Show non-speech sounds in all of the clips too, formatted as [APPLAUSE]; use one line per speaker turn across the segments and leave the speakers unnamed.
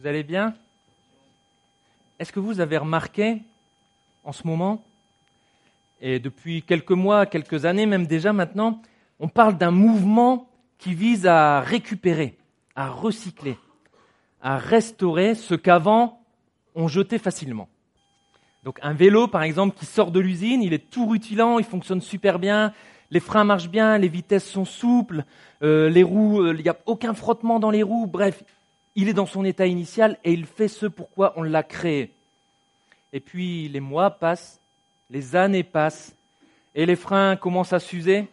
Vous allez bien? Est-ce que vous avez remarqué en ce moment, et depuis quelques mois, quelques années même déjà maintenant, on parle d'un mouvement qui vise à récupérer, à recycler, à restaurer ce qu'avant on jetait facilement. Donc un vélo, par exemple, qui sort de l'usine, il est tout rutilant, il fonctionne super bien, les freins marchent bien, les vitesses sont souples, euh, les roues, euh, il n'y a aucun frottement dans les roues, bref, il est dans son état initial et il fait ce pourquoi on l'a créé. Et puis les mois passent, les années passent, et les freins commencent à s'user,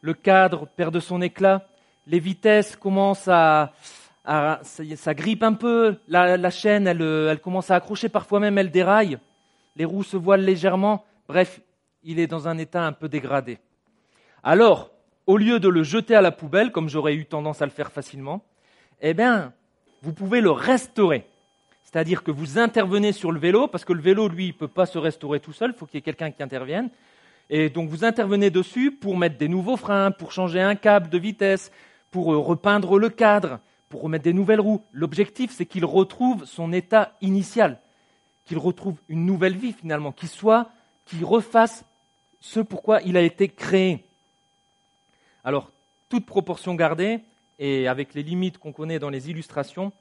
le cadre perd de son éclat, les vitesses commencent à, ça, grippe un peu, la, chaîne, elle commence à accrocher, parfois même elle déraille, les roues se voilent légèrement, bref, il est dans un état un peu dégradé. Alors, au lieu de le jeter à la poubelle, comme j'aurais eu tendance à le faire facilement, eh bien, vous pouvez le restaurer. C'est-à-dire que vous intervenez sur le vélo, parce que le vélo, lui, ne peut pas se restaurer tout seul, il faut qu'il y ait quelqu'un qui intervienne. Et donc vous intervenez dessus pour mettre des nouveaux freins, pour changer un câble de vitesse, pour euh, repeindre le cadre, pour remettre des nouvelles roues. L'objectif, c'est qu'il retrouve son état initial, qu'il retrouve une nouvelle vie finalement, qu'il soit, qu'il refasse ce pourquoi il a été créé. Alors, toute proportion gardée, et avec les limites qu'on connaît dans les illustrations,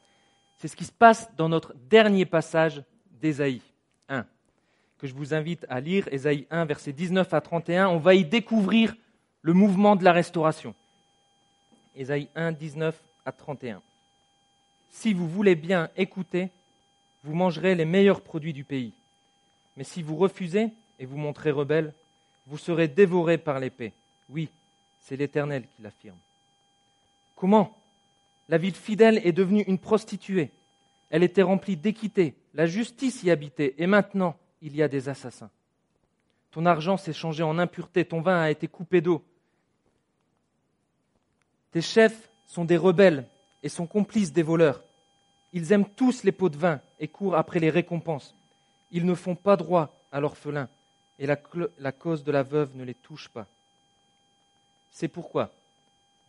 c'est ce qui se passe dans notre dernier passage d'Ésaïe 1, que je vous invite à lire, Ésaïe 1, versets 19 à 31. On va y découvrir le mouvement de la restauration. Ésaïe 1, 19 à 31. Si vous voulez bien écouter, vous mangerez les meilleurs produits du pays. Mais si vous refusez et vous montrez rebelle, vous serez dévorés par l'épée. Oui, c'est l'Éternel qui l'affirme. Comment La ville fidèle est devenue une prostituée? Elle était remplie d'équité, la justice y habitait, et maintenant il y a des assassins. Ton argent s'est changé en impureté, ton vin a été coupé d'eau. Tes chefs sont des rebelles et sont complices des voleurs. Ils aiment tous les pots de vin et courent après les récompenses. Ils ne font pas droit à l'orphelin, et la, cause de la veuve ne les touche pas. C'est pourquoi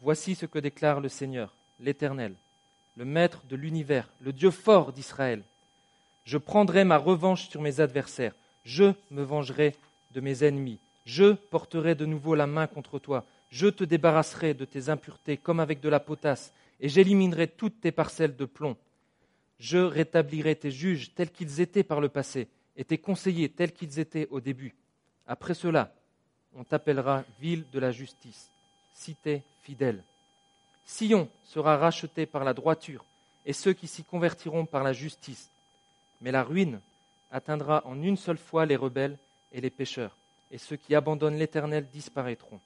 Voici ce que déclare le Seigneur, l'Éternel, le Maître de l'univers, le Dieu fort d'Israël. Je prendrai ma revanche sur mes adversaires, je me vengerai de mes ennemis, je porterai de nouveau la main contre toi, je te débarrasserai de tes impuretés comme avec de la potasse, et j'éliminerai toutes tes parcelles de plomb. Je rétablirai tes juges tels qu'ils étaient par le passé, et tes conseillers tels qu'ils étaient au début. Après cela, on t'appellera ville de la justice, cité fidèle. Sion sera racheté par la droiture, et ceux qui s'y convertiront par la justice. Mais la ruine atteindra en une seule fois les rebelles et les pécheurs, et ceux qui abandonnent l'Éternel disparaîtront.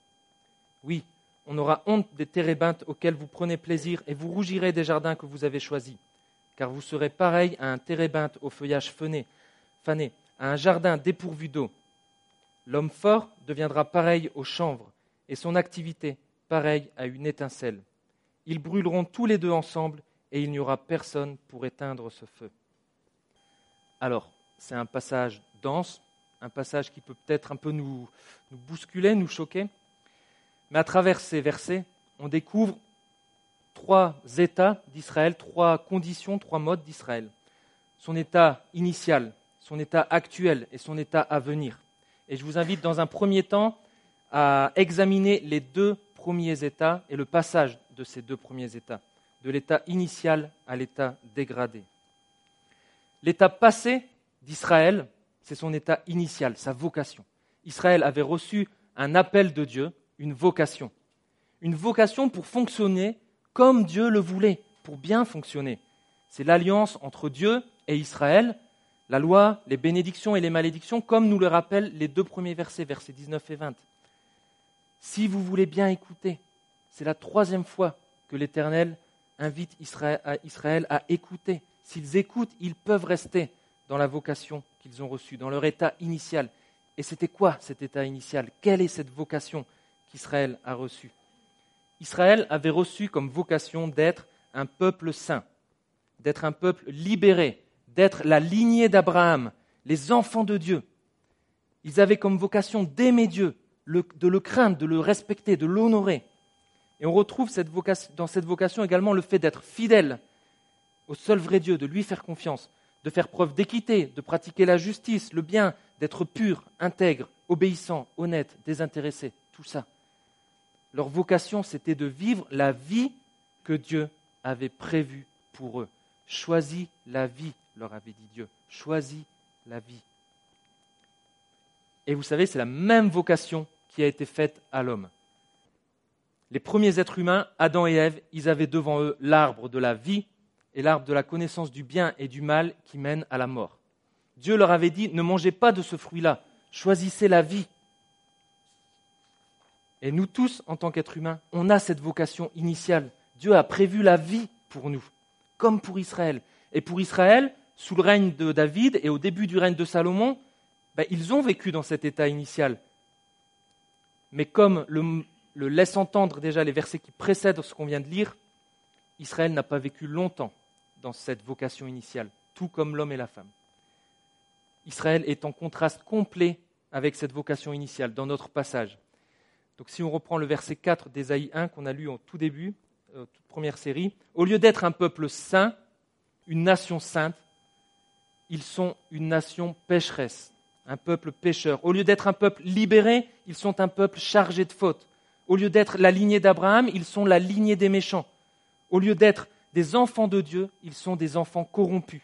Oui, on aura honte des térébintes auxquels vous prenez plaisir, et vous rougirez des jardins que vous avez choisis, car vous serez pareil à un térébinthe au feuillage fané, fané à un jardin dépourvu d'eau. L'homme fort deviendra pareil au chanvre, et son activité pareille à une étincelle. Ils brûleront tous les deux ensemble, et il n'y aura personne pour éteindre ce feu. Alors, c'est un passage dense, un passage qui peut peut-être un peu nous, bousculer, nous choquer, mais à travers ces versets, on découvre trois états d'Israël, trois conditions, trois modes d'Israël. Son état initial, son état actuel et son état à venir. Et je vous invite dans un premier temps à examiner les deux premiers états et le passage de ces deux premiers états, de l'état initial à l'état dégradé. L'état passé d'Israël, c'est son état initial, sa vocation. Israël avait reçu un appel de Dieu, une vocation. Une vocation pour fonctionner comme Dieu le voulait, pour bien fonctionner. C'est l'alliance entre Dieu et Israël, la loi, les bénédictions et les malédictions, comme nous le rappellent les deux premiers versets, versets 19 et 20. Si vous voulez bien écouter, c'est la troisième fois que l'Éternel invite Israël à, écouter. S'ils écoutent, ils peuvent rester dans la vocation qu'ils ont reçue, dans leur état initial. Et c'était quoi cet état initial? Quelle est cette vocation qu'Israël a reçue? Israël avait reçu comme vocation d'être un peuple saint, d'être un peuple libéré, d'être la lignée d'Abraham, les enfants de Dieu. Ils avaient comme vocation d'aimer Dieu, de le craindre, de le respecter, de l'honorer. Et on retrouve dans cette vocation également le fait d'être fidèle, au seul vrai Dieu, de lui faire confiance, de faire preuve d'équité, de pratiquer la justice, le bien, d'être pur, intègre, obéissant, honnête, désintéressé, tout ça. Leur vocation, c'était de vivre la vie que Dieu avait prévue pour eux. Choisis la vie, leur avait dit Dieu. Choisis la vie. Et vous savez, c'est la même vocation qui a été faite à l'homme. Les premiers êtres humains, Adam et Ève, ils avaient devant eux l'arbre de la vie et l'arbre de la connaissance du bien et du mal qui mène à la mort. Dieu leur avait dit, ne mangez pas de ce fruit-là, choisissez la vie. Et nous tous, en tant qu'êtres humains, on a cette vocation initiale. Dieu a prévu la vie pour nous, comme pour Israël. Et pour Israël, sous le règne de David et au début du règne de Salomon, ben, ils ont vécu dans cet état initial. Mais comme le, le laisse entendre déjà les versets qui précèdent ce qu'on vient de lire, Israël n'a pas vécu longtemps dans cette vocation initiale, tout comme l'homme et la femme. Israël est en contraste complet avec cette vocation initiale dans notre passage. Donc si on reprend le verset 4 d'Ésaïe 1 qu'on a lu en tout début, euh, toute première série, au lieu d'être un peuple saint, une nation sainte, ils sont une nation pécheresse, un peuple pécheur. Au lieu d'être un peuple libéré, ils sont un peuple chargé de fautes. Au lieu d'être la lignée d'Abraham, ils sont la lignée des méchants. Au lieu d'être des enfants de Dieu, ils sont des enfants corrompus.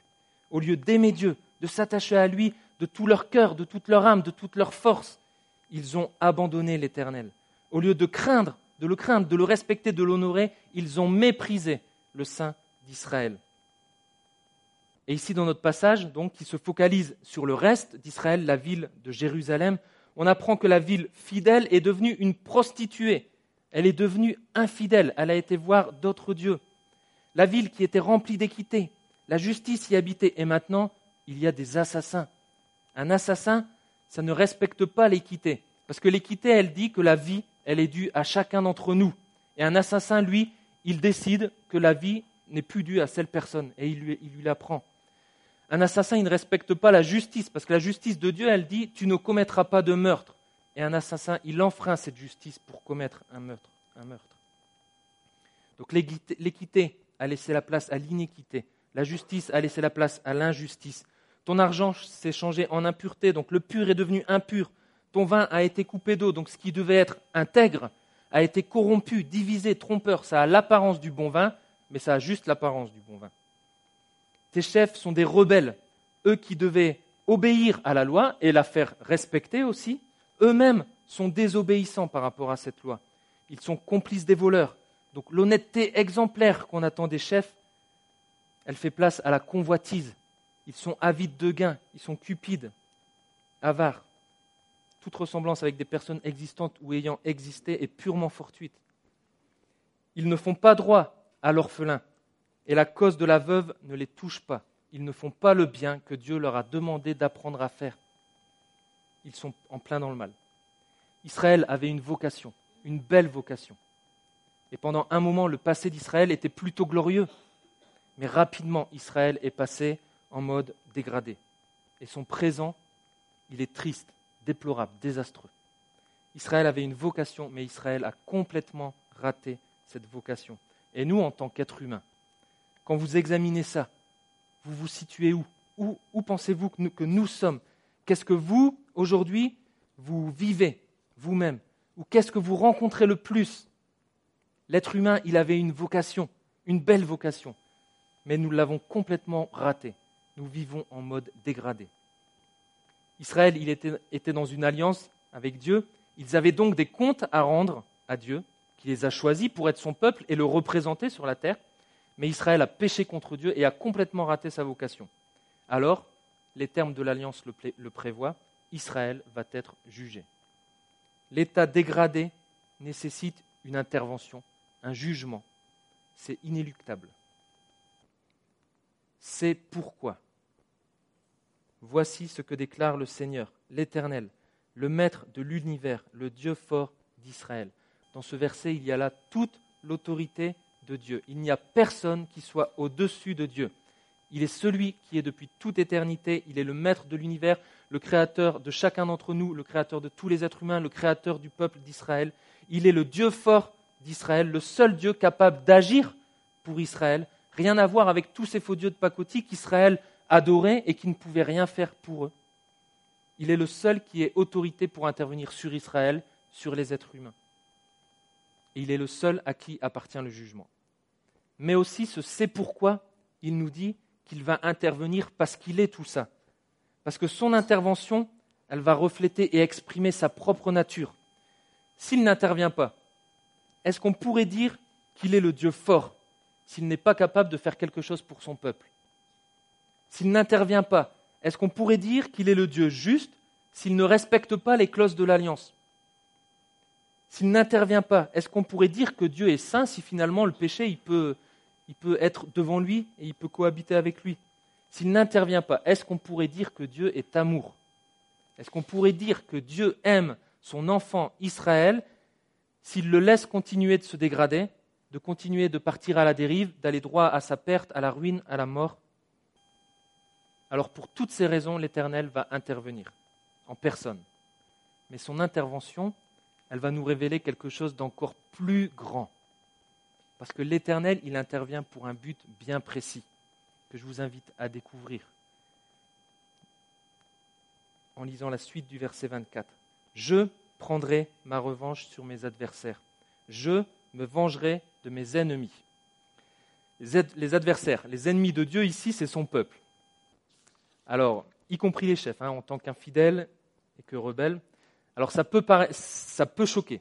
Au lieu d'aimer Dieu, de s'attacher à lui de tout leur cœur, de toute leur âme, de toute leur force. Ils ont abandonné l'Éternel. Au lieu de craindre, de le craindre, de le respecter, de l'honorer, ils ont méprisé le Saint d'Israël. Et ici, dans notre passage, donc, qui se focalise sur le reste d'Israël, la ville de Jérusalem, on apprend que la ville fidèle est devenue une prostituée. Elle est devenue infidèle. Elle a été voir d'autres dieux. La ville qui était remplie d'équité, la justice y habitait. Et maintenant, il y a des assassins. Un assassin, ça ne respecte pas l'équité. Parce que l'équité, elle dit que la vie, elle est due à chacun d'entre nous. Et un assassin, lui, il décide que la vie n'est plus due à cette personne et il lui, il lui l'apprend. Un assassin, il ne respecte pas la justice, parce que la justice de Dieu, elle dit, tu ne commettras pas de meurtre. Et un assassin, il enfreint cette justice pour commettre un meurtre. Un meurtre. Donc l'équité a laissé la place à l'inéquité. La justice a laissé la place à l'injustice. Ton argent s'est changé en impureté, donc le pur est devenu impur. Ton vin a été coupé d'eau, donc ce qui devait être intègre a été corrompu, divisé, trompeur. Ça a l'apparence du bon vin, mais ça a juste l'apparence du bon vin. Tes chefs sont des rebelles, eux qui devaient obéir à la loi et la faire respecter aussi, eux-mêmes sont désobéissants par rapport à cette loi. Ils sont complices des voleurs. Donc l'honnêteté exemplaire qu'on attend des chefs, elle fait place à la convoitise, ils sont avides de gains, ils sont cupides, avares. Toute ressemblance avec des personnes existantes ou ayant existé est purement fortuite. Ils ne font pas droit à l'orphelin, et la cause de la veuve ne les touche pas. Ils ne font pas le bien que Dieu leur a demandé d'apprendre à faire. Ils sont en plein dans le mal. Israël avait une vocation, une belle vocation. Et pendant un moment, le passé d'Israël était plutôt glorieux. Mais rapidement, Israël est passé en mode dégradé. Et son présent, il est triste, déplorable, désastreux. Israël avait une vocation, mais Israël a complètement raté cette vocation. Et nous, en tant qu'êtres humains, quand vous examinez ça, vous vous situez où? Où, pensez-vous que nous, sommes? Qu'est-ce que vous, aujourd'hui, vous vivez vous-même? Ou qu'est-ce que vous rencontrez le plus? L'être humain, il avait une vocation, une belle vocation, mais nous l'avons complètement raté nous vivons en mode dégradé. Israël, il était, était, dans une alliance avec Dieu. Ils avaient donc des comptes à rendre à Dieu, qui les a choisis pour être son peuple et le représenter sur la terre. Mais Israël a péché contre Dieu et a complètement raté sa vocation. Alors, les termes de l'alliance le, prévoient, Israël va être jugé. L'état dégradé nécessite une intervention, un jugement. C'est inéluctable. C'est pourquoi. Voici ce que déclare le Seigneur, l'Éternel, le Maître de l'univers, le Dieu fort d'Israël. Dans ce verset, il y a là toute l'autorité Il n'y a personne qui soit au-dessus de Dieu. Il est celui qui est depuis toute éternité, il est le Maître de l'univers, le Créateur de chacun d'entre nous, le Créateur de tous les êtres humains, le Créateur du peuple d'Israël. Il est le Dieu fort d'Israël, le seul Dieu capable d'agir pour Israël, Rien à voir avec tous ces faux dieux de pacotille qu'Israël adorait et qui ne pouvaient rien faire pour eux. Il est le seul qui ait autorité pour intervenir sur Israël, sur les êtres humains. Il est le seul à qui appartient le jugement. Mais aussi, ce c'est pourquoi il nous dit qu'il va intervenir parce qu'il est tout ça. Parce que son intervention, elle va refléter et exprimer sa propre nature. S'il n'intervient pas, est-ce qu'on pourrait dire qu'il est le Dieu fort s'il n'est pas capable de faire quelque chose pour son peuple? S'il n'intervient pas, est-ce qu'on pourrait dire qu'il est le Dieu juste s'il ne respecte pas les clauses de l'alliance? S'il n'intervient pas, est-ce qu'on pourrait dire que Dieu est saint si finalement le péché peut, peut être devant lui et il peut cohabiter avec lui? S'il n'intervient pas, est-ce qu'on pourrait dire que Dieu est amour? Est-ce qu'on pourrait dire que Dieu aime son enfant Israël s'il le laisse continuer de se dégrader, de continuer de partir à la dérive, d'aller droit à sa perte, à la ruine, à la mort? Alors pour toutes ces raisons, l'Éternel va intervenir. En personne. Mais son intervention, elle va nous révéler quelque chose d'encore plus grand. Parce que l'Éternel, il intervient pour un but bien précis, que je vous invite à découvrir en lisant la suite du verset 24. Je prendrai ma revanche sur mes adversaires. Je me vengerai de mes ennemis. Les adversaires, les ennemis de Dieu ici, c'est son peuple. Alors, y compris les chefs, hein, en tant qu'infidèles et que rebelles. Alors ça peut, ça peut choquer.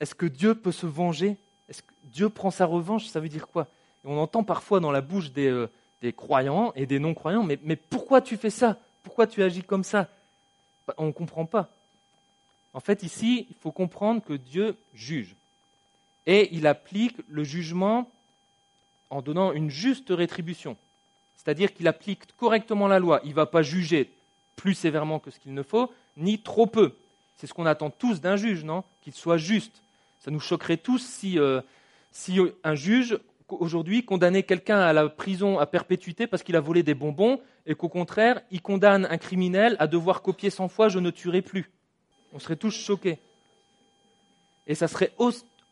Est-ce que Dieu peut se venger? Est-ce que Dieu prend sa revanche? Ça veut dire quoi? On entend parfois dans la bouche des, euh, des croyants et des non-croyants, mais, mais pourquoi tu fais ça? Pourquoi tu agis comme ça? Bah, On ne comprend pas. En fait, ici, il faut comprendre que Dieu juge. Et il applique le jugement en donnant une juste rétribution. C'est-à-dire qu'il applique correctement la loi. Il ne va pas juger plus sévèrement que ce qu'il ne faut, ni trop peu. C'est ce qu'on attend tous d'un juge, non? Qu'il soit juste. Ça nous choquerait tous si, euh, si un juge, aujourd'hui, condamnait quelqu'un à la prison à perpétuité parce qu'il a volé des bonbons, et qu'au contraire, il condamne un criminel à devoir copier cent fois Je ne tuerai plus. On serait tous choqués. Et ça serait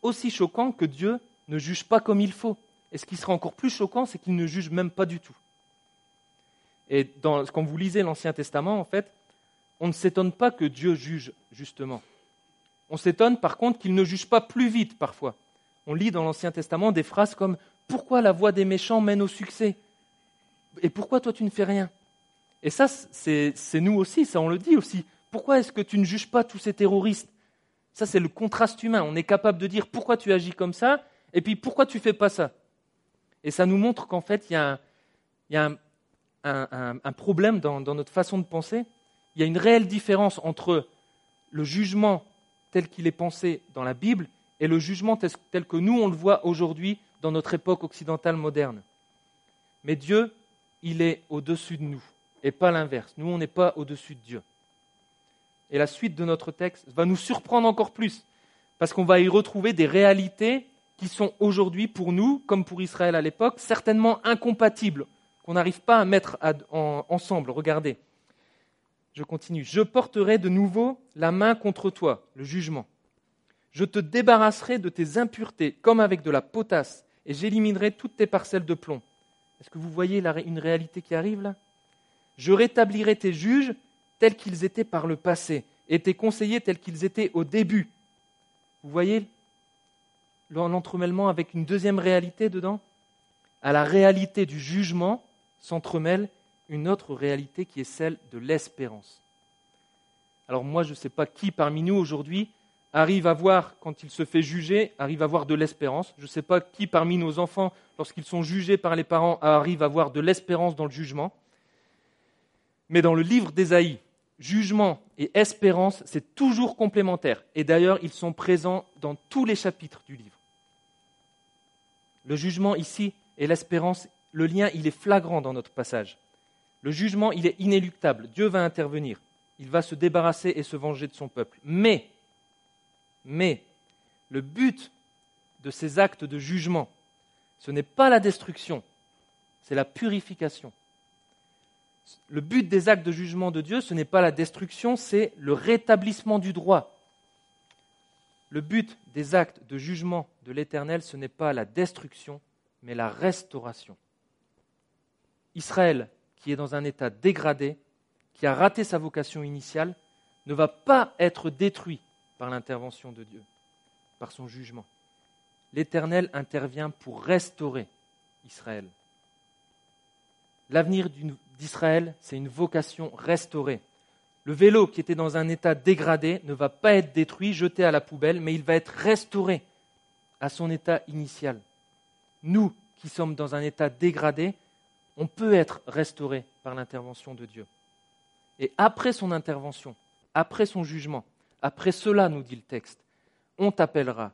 aussi choquant que Dieu ne juge pas comme il faut. Et ce qui serait encore plus choquant, c'est qu'il ne juge même pas du tout. Et quand vous lisez l'Ancien Testament, en fait, on ne s'étonne pas que Dieu juge justement. On s'étonne par contre qu'il ne juge pas plus vite parfois. On lit dans l'Ancien Testament des phrases comme Pourquoi la voix des méchants mène au succès? Et pourquoi toi tu ne fais rien? Et ça, c'est nous aussi, ça on le dit aussi. Pourquoi est-ce que tu ne juges pas tous ces terroristes? Ça, c'est le contraste humain. On est capable de dire pourquoi tu agis comme ça, et puis pourquoi tu fais pas ça? Et ça nous montre qu'en fait, il y a, un, problème dans, notre façon de penser. Il y a une réelle différence entre le jugement tel qu'il est pensé dans la Bible et le jugement tel que nous, on le voit aujourd'hui dans notre époque occidentale moderne. Mais Dieu, il est au-dessus de nous, et pas l'inverse. Nous, on n'est pas au-dessus de Dieu et la suite de notre texte va nous surprendre encore plus, parce qu'on va y retrouver des réalités qui sont aujourd'hui pour nous, comme pour Israël à l'époque, certainement incompatibles, qu'on n'arrive pas à mettre ensemble. Regardez, je continue. Je porterai de nouveau la main contre toi, le jugement. Je te débarrasserai de tes impuretés comme avec de la potasse, et j'éliminerai toutes tes parcelles de plomb. Est-ce que vous voyez une réalité qui arrive là? Je rétablirai tes juges tels qu'ils étaient par le passé, et tes conseillers tels qu'ils étaient au début. Vous voyez l'entremêlement avec une deuxième réalité dedans? À la réalité du jugement s'entremêle une autre réalité qui est celle de l'espérance. Alors moi, je ne sais pas qui parmi nous aujourd'hui arrive à voir, quand il se fait juger, arrive à voir de l'espérance. Je ne sais pas qui parmi nos enfants, lorsqu'ils sont jugés par les parents, arrive à voir de l'espérance dans le jugement. Mais dans le livre d'Ésaïe, jugement et espérance, c'est toujours complémentaire. Et d'ailleurs, ils sont présents dans tous les chapitres du livre. Le jugement ici et l'espérance, le lien, il est flagrant dans notre passage. Le jugement, il est inéluctable. Dieu va intervenir. Il va se débarrasser et se venger de son peuple. Mais, mais, le but de ces actes de jugement, ce n'est pas la destruction, c'est la purification. Le but des actes de jugement de Dieu, ce n'est pas la destruction, c'est le rétablissement du droit. Le but des actes de jugement de l'Éternel, ce n'est pas la destruction, mais la restauration. Israël, qui est dans un état dégradé, qui a raté sa vocation initiale, ne va pas être détruit par l'intervention de Dieu, par son jugement. L'Éternel intervient pour restaurer Israël. L'avenir d'Israël, c'est une vocation restaurée. Le vélo qui était dans un état dégradé ne va pas être détruit, jeté à la poubelle, mais il va être restauré à son état initial. Nous qui sommes dans un état dégradé, on peut être restauré par l'intervention de Dieu. Et après son intervention, après son jugement, après cela, nous dit le texte, on t'appellera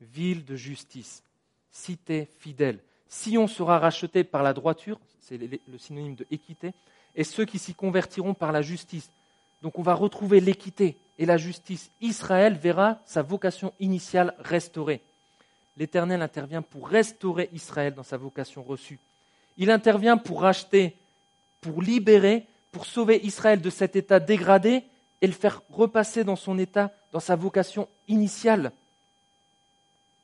ville de justice, cité fidèle. Si on sera racheté par la droiture, c'est le synonyme de équité, et ceux qui s'y convertiront par la justice. Donc on va retrouver l'équité et la justice. Israël verra sa vocation initiale restaurée. L'Éternel intervient pour restaurer Israël dans sa vocation reçue. Il intervient pour racheter, pour libérer, pour sauver Israël de cet état dégradé et le faire repasser dans son état, dans sa vocation initiale.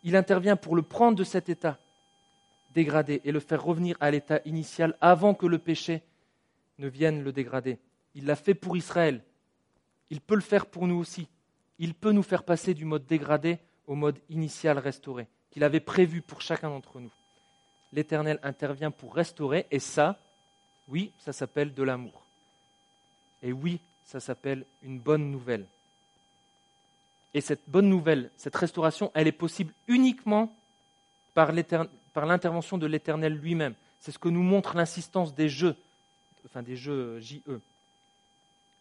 Il intervient pour le prendre de cet état dégradé et le faire revenir à l'état initial avant que le péché ne vienne le dégrader. Il l'a fait pour Israël. Il peut le faire pour nous aussi. Il peut nous faire passer du mode dégradé au mode initial restauré, qu'il avait prévu pour chacun d'entre nous. L'Éternel intervient pour restaurer, et ça, oui, ça s'appelle de l'amour. Et oui, ça s'appelle une bonne nouvelle. Et cette bonne nouvelle, cette restauration, elle est possible uniquement par l'intervention de l'Éternel lui-même. C'est ce que nous montre l'insistance des jeux, enfin des jeux JE.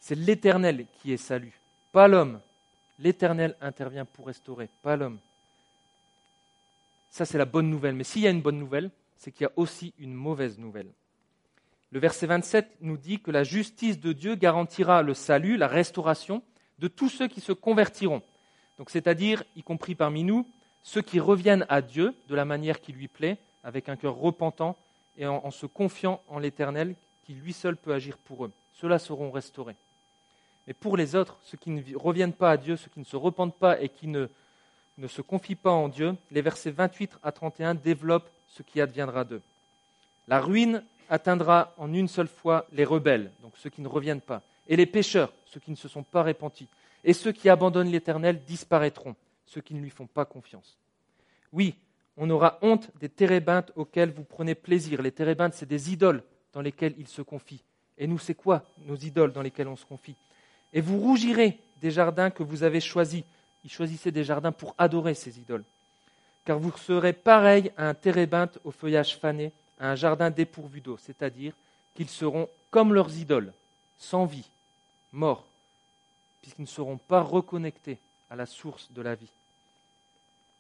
C'est l'Éternel qui est salut, pas l'homme. L'Éternel intervient pour restaurer, pas l'homme. Ça, c'est la bonne nouvelle. Mais s'il y a une bonne nouvelle, c'est qu'il y a aussi une mauvaise nouvelle. Le verset 27 nous dit que la justice de Dieu garantira le salut, la restauration de tous ceux qui se convertiront donc c'est-à-dire, y compris parmi nous, ceux qui reviennent à Dieu de la manière qui lui plaît, avec un cœur repentant et en, se confiant en l'Éternel, qui lui seul peut agir pour eux. Ceux-là seront restaurés. Mais pour les autres, ceux qui ne reviennent pas à Dieu, ceux qui ne se repentent pas et qui ne, ne se confient pas en Dieu, les versets 28 à 31 développent ce qui adviendra d'eux. La ruine atteindra en une seule fois les rebelles, donc ceux qui ne reviennent pas, et les pécheurs, ceux qui ne se sont pas repentis, et ceux qui abandonnent l'Éternel disparaîtront, ceux qui ne lui font pas confiance. Oui, on aura honte des térébintes auxquels vous prenez plaisir. Les térébintes, c'est des idoles dans lesquelles ils se confient. Et nous, c'est quoi nos idoles dans lesquelles on se confie? Et vous rougirez des jardins que vous avez choisis. Ils choisissaient des jardins pour adorer ces idoles. Car vous serez pareil à un térébinthe au feuillage fané, à un jardin dépourvu d'eau, c'est-à-dire qu'ils seront comme leurs idoles, sans vie, morts puisqu'ils ne seront pas reconnectés à la source de la vie.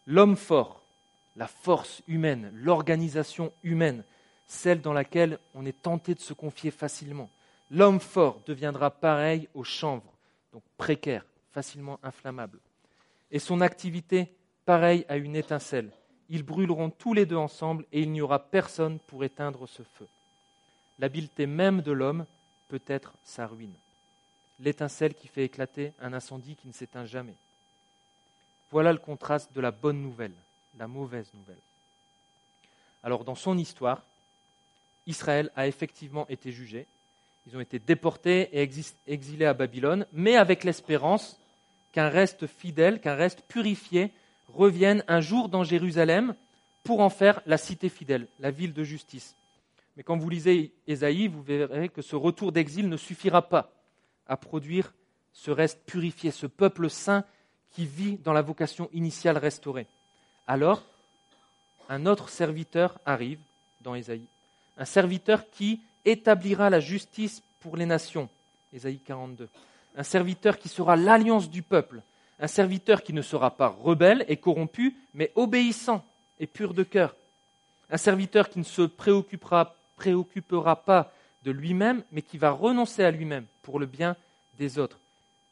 L'homme fort, la force humaine, l'organisation humaine, celle dans laquelle on est tenté de se confier facilement. L'homme fort deviendra pareil au chanvre, donc précaire, facilement inflammable. Et son activité pareille à une étincelle. Ils brûleront tous les deux ensemble et il n'y aura personne pour éteindre ce feu. L'habileté même de l'homme peut être sa ruine l'étincelle qui fait éclater un incendie qui ne s'éteint jamais. Voilà le contraste de la bonne nouvelle, la mauvaise nouvelle. Alors dans son histoire, Israël a effectivement été jugé, ils ont été déportés et exilés à Babylone, mais avec l'espérance qu'un reste fidèle, qu'un reste purifié revienne un jour dans Jérusalem pour en faire la cité fidèle, la ville de justice. Mais quand vous lisez Ésaïe, vous verrez que ce retour d'exil ne suffira pas à produire ce reste purifié, ce peuple saint qui vit dans la vocation initiale restaurée. Alors, un autre serviteur arrive dans Ésaïe, un serviteur qui établira la justice pour les nations, Ésaïe 42, un serviteur qui sera l'alliance du peuple, un serviteur qui ne sera pas rebelle et corrompu, mais obéissant et pur de cœur, un serviteur qui ne se préoccupera, préoccupera pas de lui-même, mais qui va renoncer à lui-même pour le bien des autres.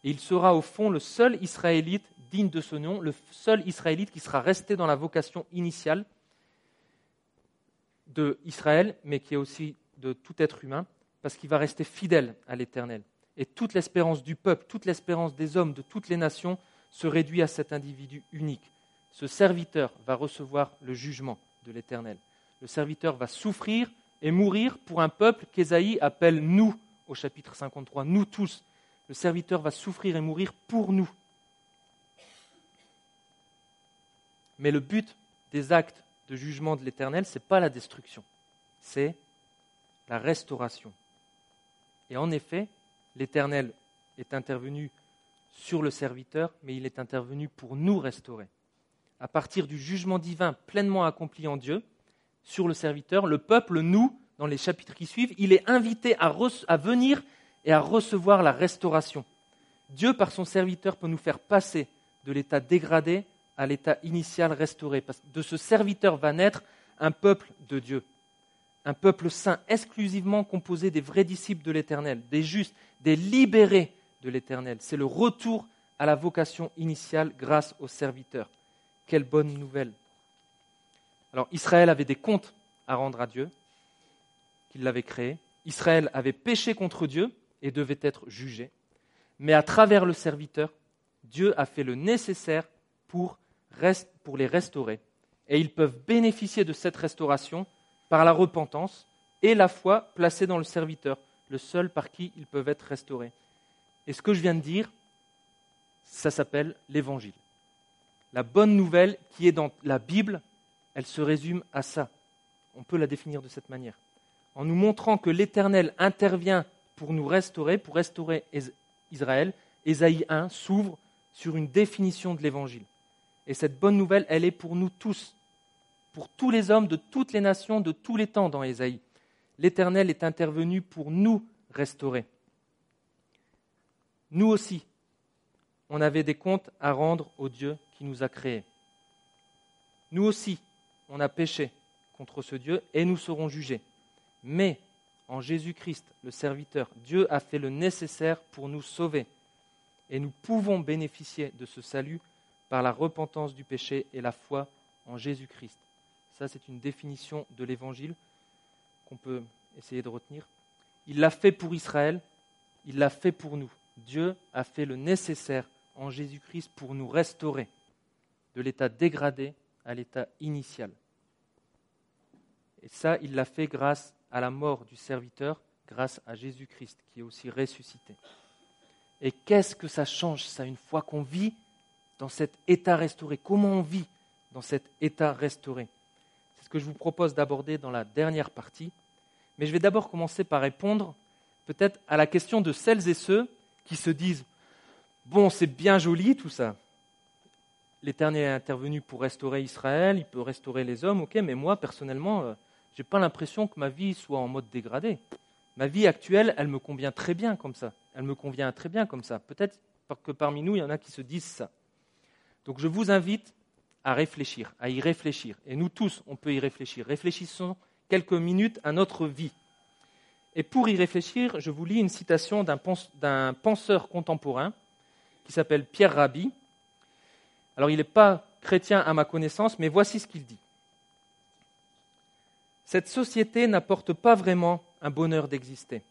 Et il sera au fond le seul Israélite digne de ce nom, le seul Israélite qui sera resté dans la vocation initiale d'Israël, mais qui est aussi de tout être humain, parce qu'il va rester fidèle à l'Éternel. Et toute l'espérance du peuple, toute l'espérance des hommes de toutes les nations se réduit à cet individu unique. Ce serviteur va recevoir le jugement de l'Éternel. Le serviteur va souffrir et mourir pour un peuple qu'Ésaïe appelle nous au chapitre 53, nous tous. Le serviteur va souffrir et mourir pour nous. Mais le but des actes de jugement de l'Éternel, ce n'est pas la destruction, c'est la restauration. Et en effet, l'Éternel est intervenu sur le serviteur, mais il est intervenu pour nous restaurer. À partir du jugement divin pleinement accompli en Dieu sur le serviteur, le peuple, nous, dans les chapitres qui suivent, il est invité à, venir et à recevoir la restauration. Dieu, par son serviteur, peut nous faire passer de l'état dégradé à l'état initial restauré. De ce serviteur va naître un peuple de Dieu, un peuple saint, exclusivement composé des vrais disciples de l'Éternel, des justes, des libérés l'Éternel. C'est le retour à la vocation initiale grâce au serviteur. Quelle bonne nouvelle. Alors Israël avait des comptes à rendre à Dieu, qu'il l'avait créé. Israël avait péché contre Dieu et devait être jugé. Mais à travers le serviteur, Dieu a fait le nécessaire pour pour les restaurer. Et ils peuvent bénéficier de cette restauration par la repentance et la foi placée dans le serviteur, le seul par qui ils peuvent être restaurés. Et ce que je viens de dire, ça s'appelle l'évangile. La bonne nouvelle qui est dans la Bible, elle se résume à ça. On peut la définir de cette manière. En nous montrant que l'Éternel intervient pour nous restaurer, pour restaurer Israël, Ésaïe 1 s'ouvre sur une définition de l'Évangile. Et cette bonne nouvelle, elle est pour nous tous, pour tous les hommes de toutes les nations, de tous les temps dans Ésaïe. L'Éternel est intervenu pour nous restaurer. Nous aussi, on avait des comptes à rendre au Dieu qui nous a créés. Nous aussi, on a péché contre ce Dieu et nous serons jugés. Mais en Jésus-Christ, le serviteur, Dieu a fait le nécessaire pour nous sauver. Et nous pouvons bénéficier de ce salut par la repentance du péché et la foi en Jésus-Christ. Ça, c'est une définition de l'Évangile qu'on peut essayer de retenir. Il l'a fait pour Israël, il l'a fait pour nous. Dieu a fait le nécessaire en Jésus-Christ pour nous restaurer de l'état dégradé à l'état initial. Et ça, il l'a fait grâce à la mort du serviteur, grâce à Jésus-Christ qui est aussi ressuscité. Et qu'est-ce que ça change, ça, une fois qu'on vit dans cet état restauré? Comment on vit dans cet état restauré? C'est ce que je vous propose d'aborder dans la dernière partie. Mais je vais d'abord commencer par répondre peut-être à la question de celles et ceux qui se disent Bon, c'est bien joli tout ça. L'Éternel est intervenu pour restaurer Israël, il peut restaurer les hommes, ok, mais moi, personnellement, euh, je n'ai pas l'impression que ma vie soit en mode dégradé. Ma vie actuelle, elle me convient très bien comme ça. Elle me convient très bien comme ça. Peut-être que parmi nous, il y en a qui se disent ça. Donc je vous invite à réfléchir, à y réfléchir. Et nous tous, on peut y réfléchir. Réfléchissons quelques minutes à notre vie. Et pour y réfléchir, je vous lis une citation d'un penseur contemporain qui s'appelle Pierre Rabhi. Alors il n'est pas chrétien à ma connaissance, mais voici ce qu'il dit. Cette société n'apporte pas vraiment un bonheur d'exister,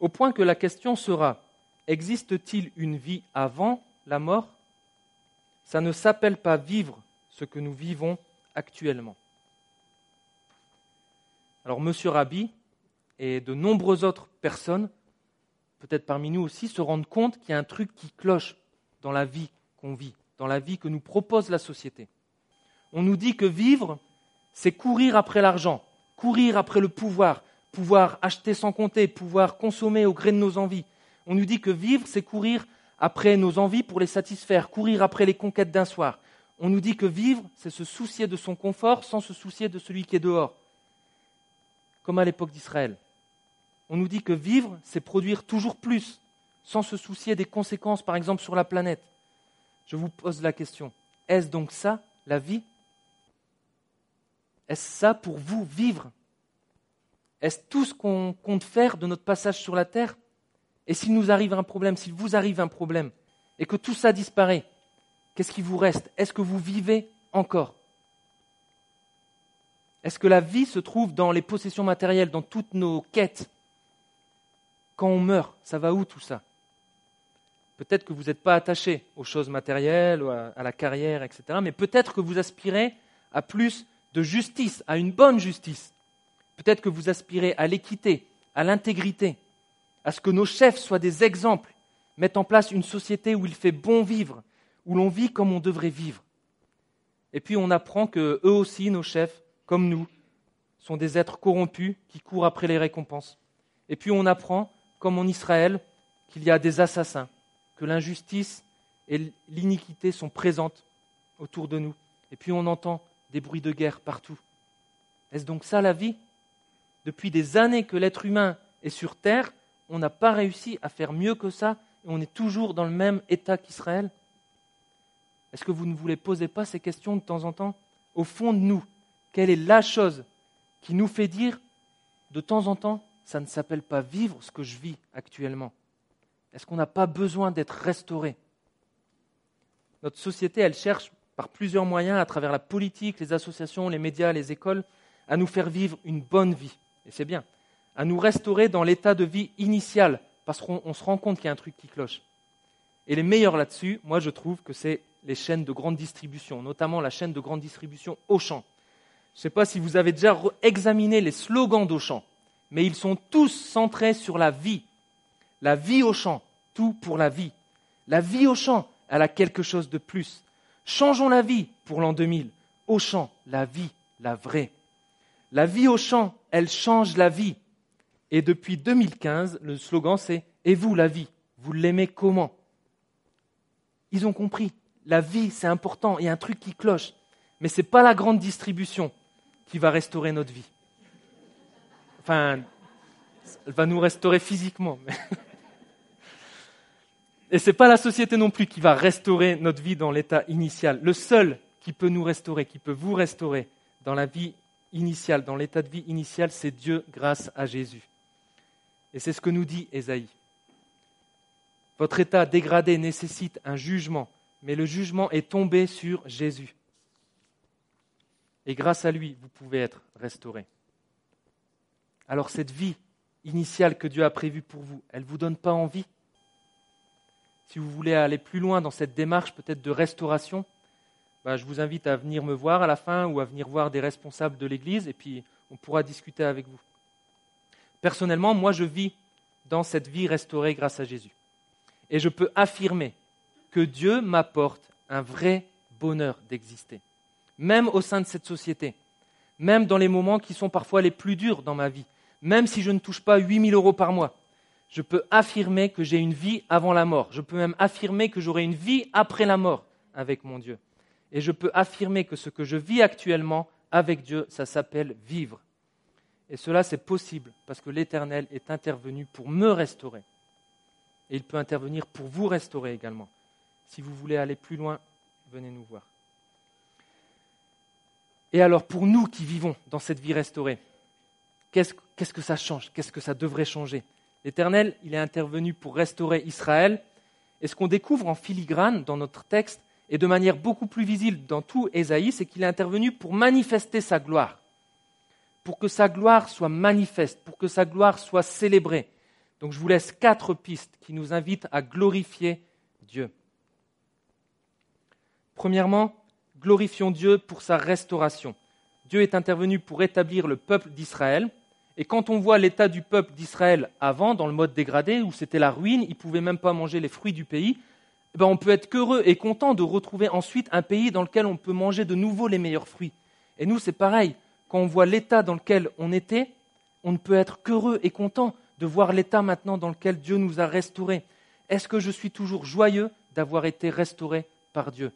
au point que la question sera, existe-t-il une vie avant la mort? Ça ne s'appelle pas vivre ce que nous vivons actuellement. Alors, M. Rabbi et de nombreuses autres personnes, peut-être parmi nous aussi, se rendent compte qu'il y a un truc qui cloche dans la vie qu'on vit, dans la vie que nous propose la société. On nous dit que vivre, c'est courir après l'argent, courir après le pouvoir, pouvoir acheter sans compter, pouvoir consommer au gré de nos envies. On nous dit que vivre, c'est courir après nos envies pour les satisfaire, courir après les conquêtes d'un soir. On nous dit que vivre, c'est se soucier de son confort sans se soucier de celui qui est dehors, comme à l'époque d'Israël. On nous dit que vivre, c'est produire toujours plus, sans se soucier des conséquences, par exemple, sur la planète. Je vous pose la question, est-ce donc ça, la vie? Est-ce ça pour vous, vivre? Est-ce tout ce qu'on compte faire de notre passage sur la Terre? Et s'il nous arrive un problème, s'il vous arrive un problème, et que tout ça disparaît, qu'est-ce qui vous reste? Est-ce que vous vivez encore? Est-ce que la vie se trouve dans les possessions matérielles, dans toutes nos quêtes? Quand on meurt, ça va où tout ça? Peut-être que vous n'êtes pas attaché aux choses matérielles, à la carrière, etc. Mais peut-être que vous aspirez à plus de justice, à une bonne justice. Peut-être que vous aspirez à l'équité, à l'intégrité, à ce que nos chefs soient des exemples, mettent en place une société où il fait bon vivre, où l'on vit comme on devrait vivre. Et puis on apprend que eux aussi, nos chefs, comme nous, sont des êtres corrompus qui courent après les récompenses. Et puis on apprend, comme en Israël, qu'il y a des assassins, que l'injustice et l'iniquité sont présentes autour de nous. Et puis on entend des bruits de guerre partout. Est-ce donc ça la vie? Depuis des années que l'être humain est sur Terre, on n'a pas réussi à faire mieux que ça et on est toujours dans le même état qu'Israël? Est-ce que vous ne voulez poser pas ces questions de temps en temps? Au fond de nous, quelle est la chose qui nous fait dire de temps en temps, ça ne s'appelle pas vivre ce que je vis actuellement Est-ce qu'on n'a pas besoin d'être restauré? Notre société, elle cherche par plusieurs moyens, à travers la politique, les associations, les médias, les écoles, à nous faire vivre une bonne vie. Et c'est bien. À nous restaurer dans l'état de vie initial, parce qu'on se rend compte qu'il y a un truc qui cloche. Et les meilleurs là-dessus, moi je trouve que c'est les chaînes de grande distribution, notamment la chaîne de grande distribution Auchan. Je ne sais pas si vous avez déjà examiné les slogans d'Auchan, mais ils sont tous centrés sur la vie. La vie au champ, tout pour la vie. La vie au champ, elle a quelque chose de plus. Changeons la vie pour l'an 2000. Au champ, la vie, la vraie. La vie au champ, elle change la vie. Et depuis 2015, le slogan c'est Et vous, la vie, vous l'aimez comment? Ils ont compris. La vie, c'est important. Il y a un truc qui cloche. Mais ce n'est pas la grande distribution qui va restaurer notre vie. Enfin, elle va nous restaurer physiquement. [LAUGHS] Et ce n'est pas la société non plus qui va restaurer notre vie dans l'état initial. Le seul qui peut nous restaurer, qui peut vous restaurer dans la vie initiale, dans l'état de vie initial, c'est Dieu grâce à Jésus. Et c'est ce que nous dit Ésaïe. Votre état dégradé nécessite un jugement, mais le jugement est tombé sur Jésus. Et grâce à lui, vous pouvez être restauré. Alors cette vie initiale que Dieu a prévue pour vous, elle ne vous donne pas envie? Si vous voulez aller plus loin dans cette démarche peut-être de restauration, bah, je vous invite à venir me voir à la fin ou à venir voir des responsables de l'Église et puis on pourra discuter avec vous. Personnellement, moi je vis dans cette vie restaurée grâce à Jésus. Et je peux affirmer que Dieu m'apporte un vrai bonheur d'exister, même au sein de cette société, même dans les moments qui sont parfois les plus durs dans ma vie, même si je ne touche pas 8000 euros par mois, je peux affirmer que j'ai une vie avant la mort. Je peux même affirmer que j'aurai une vie après la mort avec mon Dieu. Et je peux affirmer que ce que je vis actuellement avec Dieu, ça s'appelle vivre. Et cela, c'est possible parce que l'Éternel est intervenu pour me restaurer. Et il peut intervenir pour vous restaurer également. Si vous voulez aller plus loin, venez nous voir. Et alors, pour nous qui vivons dans cette vie restaurée, qu'est-ce que ça change? Qu'est-ce que ça devrait changer? L'Éternel, il est intervenu pour restaurer Israël. Et ce qu'on découvre en filigrane dans notre texte, et de manière beaucoup plus visible dans tout Ésaïe, c'est qu'il est intervenu pour manifester sa gloire, pour que sa gloire soit manifeste, pour que sa gloire soit célébrée. Donc je vous laisse quatre pistes qui nous invitent à glorifier Dieu. Premièrement, glorifions Dieu pour sa restauration. Dieu est intervenu pour établir le peuple d'Israël. Et quand on voit l'état du peuple d'Israël avant, dans le mode dégradé, où c'était la ruine, ils ne pouvaient même pas manger les fruits du pays, eh ben on peut être qu'heureux et content de retrouver ensuite un pays dans lequel on peut manger de nouveau les meilleurs fruits. Et nous, c'est pareil. Quand on voit l'état dans lequel on était, on ne peut être qu'heureux et content de voir l'état maintenant dans lequel Dieu nous a restaurés. Est-ce que je suis toujours joyeux d'avoir été restauré par Dieu?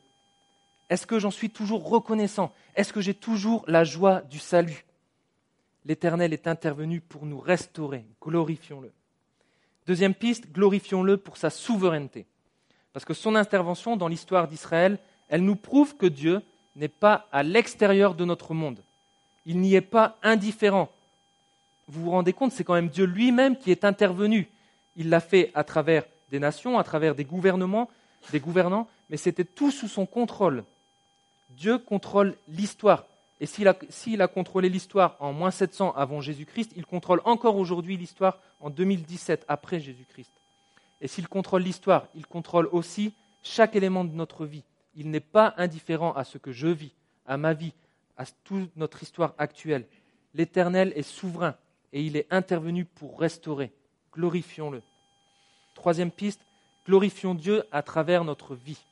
Est-ce que j'en suis toujours reconnaissant? Est-ce que j'ai toujours la joie du salut? l'Éternel est intervenu pour nous restaurer. Glorifions-le. Deuxième piste, glorifions-le pour sa souveraineté. Parce que son intervention dans l'histoire d'Israël, elle nous prouve que Dieu n'est pas à l'extérieur de notre monde. Il n'y est pas indifférent. Vous vous rendez compte, c'est quand même Dieu lui-même qui est intervenu. Il l'a fait à travers des nations, à travers des gouvernements, des gouvernants, mais c'était tout sous son contrôle. Dieu contrôle l'histoire. Et s'il a, contrôlé l'histoire en moins 700 avant Jésus-Christ, il contrôle encore aujourd'hui l'histoire en 2017 après Jésus-Christ. Et s'il contrôle l'histoire, il contrôle aussi chaque élément de notre vie. Il n'est pas indifférent à ce que je vis, à ma vie, à toute notre histoire actuelle. L'Éternel est souverain et il est intervenu pour restaurer. Glorifions-le. Troisième piste, glorifions Dieu à travers notre vie.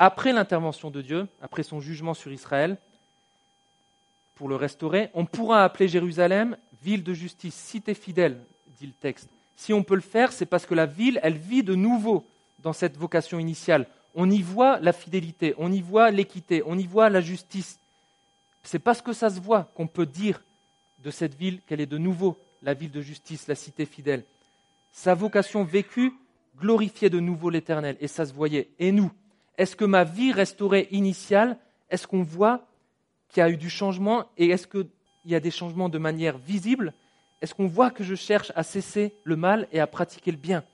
Après l'intervention de Dieu, après son jugement sur Israël, pour le restaurer, on pourra appeler Jérusalem ville de justice, cité fidèle, dit le texte. Si on peut le faire, c'est parce que la ville, elle vit de nouveau dans cette vocation initiale. On y voit la fidélité, on y voit l'équité, on y voit la justice. C'est parce que ça se voit qu'on peut dire de cette ville qu'elle est de nouveau la ville de justice, la cité fidèle. Sa vocation vécue glorifiait de nouveau l'Éternel, et ça se voyait. Et nous, est-ce que ma vie restaurée initiale, est-ce qu'on voit qu'il y a eu du changement, et est-ce qu'il y a des changements de manière visible? Est-ce qu'on voit que je cherche à cesser le mal et à pratiquer le bien?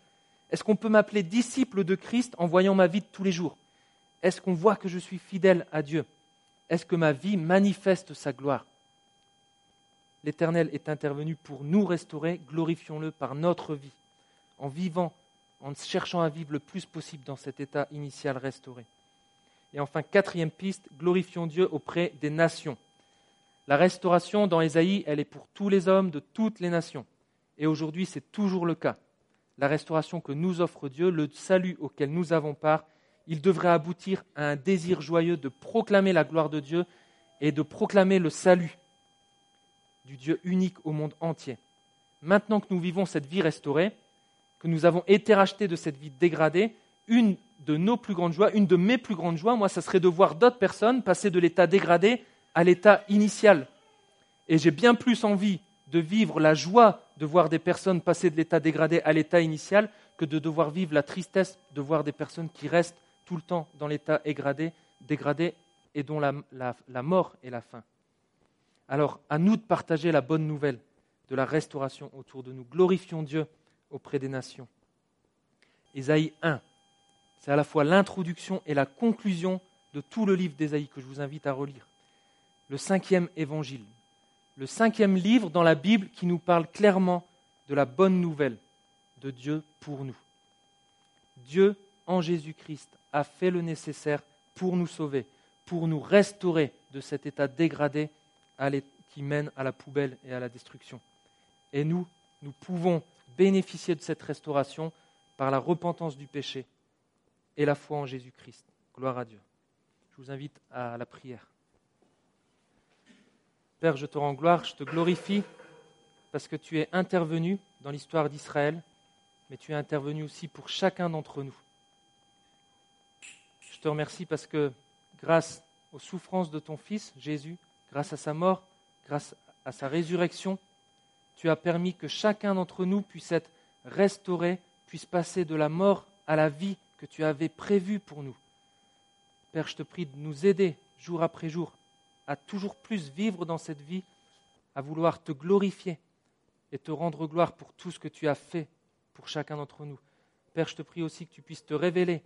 Est-ce qu'on peut m'appeler disciple de Christ en voyant ma vie de tous les jours? Est-ce qu'on voit que je suis fidèle à Dieu? Est-ce que ma vie manifeste sa gloire? l'Éternel est intervenu pour nous restaurer, glorifions-le par notre vie, en vivant, en cherchant à vivre le plus possible dans cet état initial restauré. Et enfin, quatrième piste, glorifions Dieu auprès des nations. La restauration dans Ésaïe, elle est pour tous les hommes de toutes les nations. Et aujourd'hui, c'est toujours le cas. La restauration que nous offre Dieu, le salut auquel nous avons part, il devrait aboutir à un désir joyeux de proclamer la gloire de Dieu et de proclamer le salut du Dieu unique au monde entier. Maintenant que nous vivons cette vie restaurée, que nous avons été rachetés de cette vie dégradée, une de nos plus grandes joies, une de mes plus grandes joies, moi, ça serait de voir d'autres personnes passer de l'état dégradé à l'état initial. Et j'ai bien plus envie de vivre la joie de voir des personnes passer de l'état dégradé à l'état initial que de devoir vivre la tristesse de voir des personnes qui restent tout le temps dans l'état dégradé, dégradé et dont la, la mort est la fin. Alors, à nous de partager la bonne nouvelle de la restauration autour de nous. Glorifions Dieu auprès des nations. Ésaïe 1, c'est à la fois l'introduction et la conclusion de tout le livre d'Ésaïe que je vous invite à relire. Le cinquième évangile, le cinquième livre dans la Bible qui nous parle clairement de la bonne nouvelle de Dieu pour nous. Dieu, en Jésus-Christ, a fait le nécessaire pour nous sauver, pour nous restaurer de cet état dégradé qui mène à la poubelle et à la destruction. Et nous, nous pouvons bénéficier de cette restauration par la repentance du péché et la foi en Jésus-Christ. Gloire à Dieu. Je vous invite à la prière. Père, je te rends gloire, je te glorifie parce que tu es intervenu dans l'histoire d'Israël, mais tu es intervenu aussi pour chacun d'entre nous. Je te remercie parce que grâce aux souffrances de ton Fils, Jésus, grâce à sa mort, grâce à sa résurrection, tu as permis que chacun d'entre nous puisse être restauré, puisse passer de la mort à la vie que tu avais prévue pour nous. Père, je te prie de nous aider jour après jour à toujours plus vivre dans cette vie, à vouloir te glorifier et te rendre gloire pour tout ce que tu as fait pour chacun d'entre nous. Père, je te prie aussi que tu puisses te révéler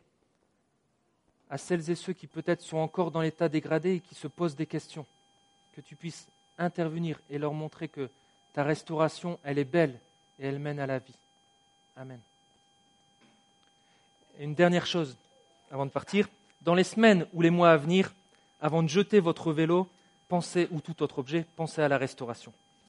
à celles et ceux qui peut-être sont encore dans l'état dégradé et qui se posent des questions que tu puisses intervenir et leur montrer que ta restauration, elle est belle et elle mène à la vie. Amen. Une dernière chose avant de partir. Dans les semaines ou les mois à venir, avant de jeter votre vélo, pensez, ou tout autre objet, pensez à la restauration.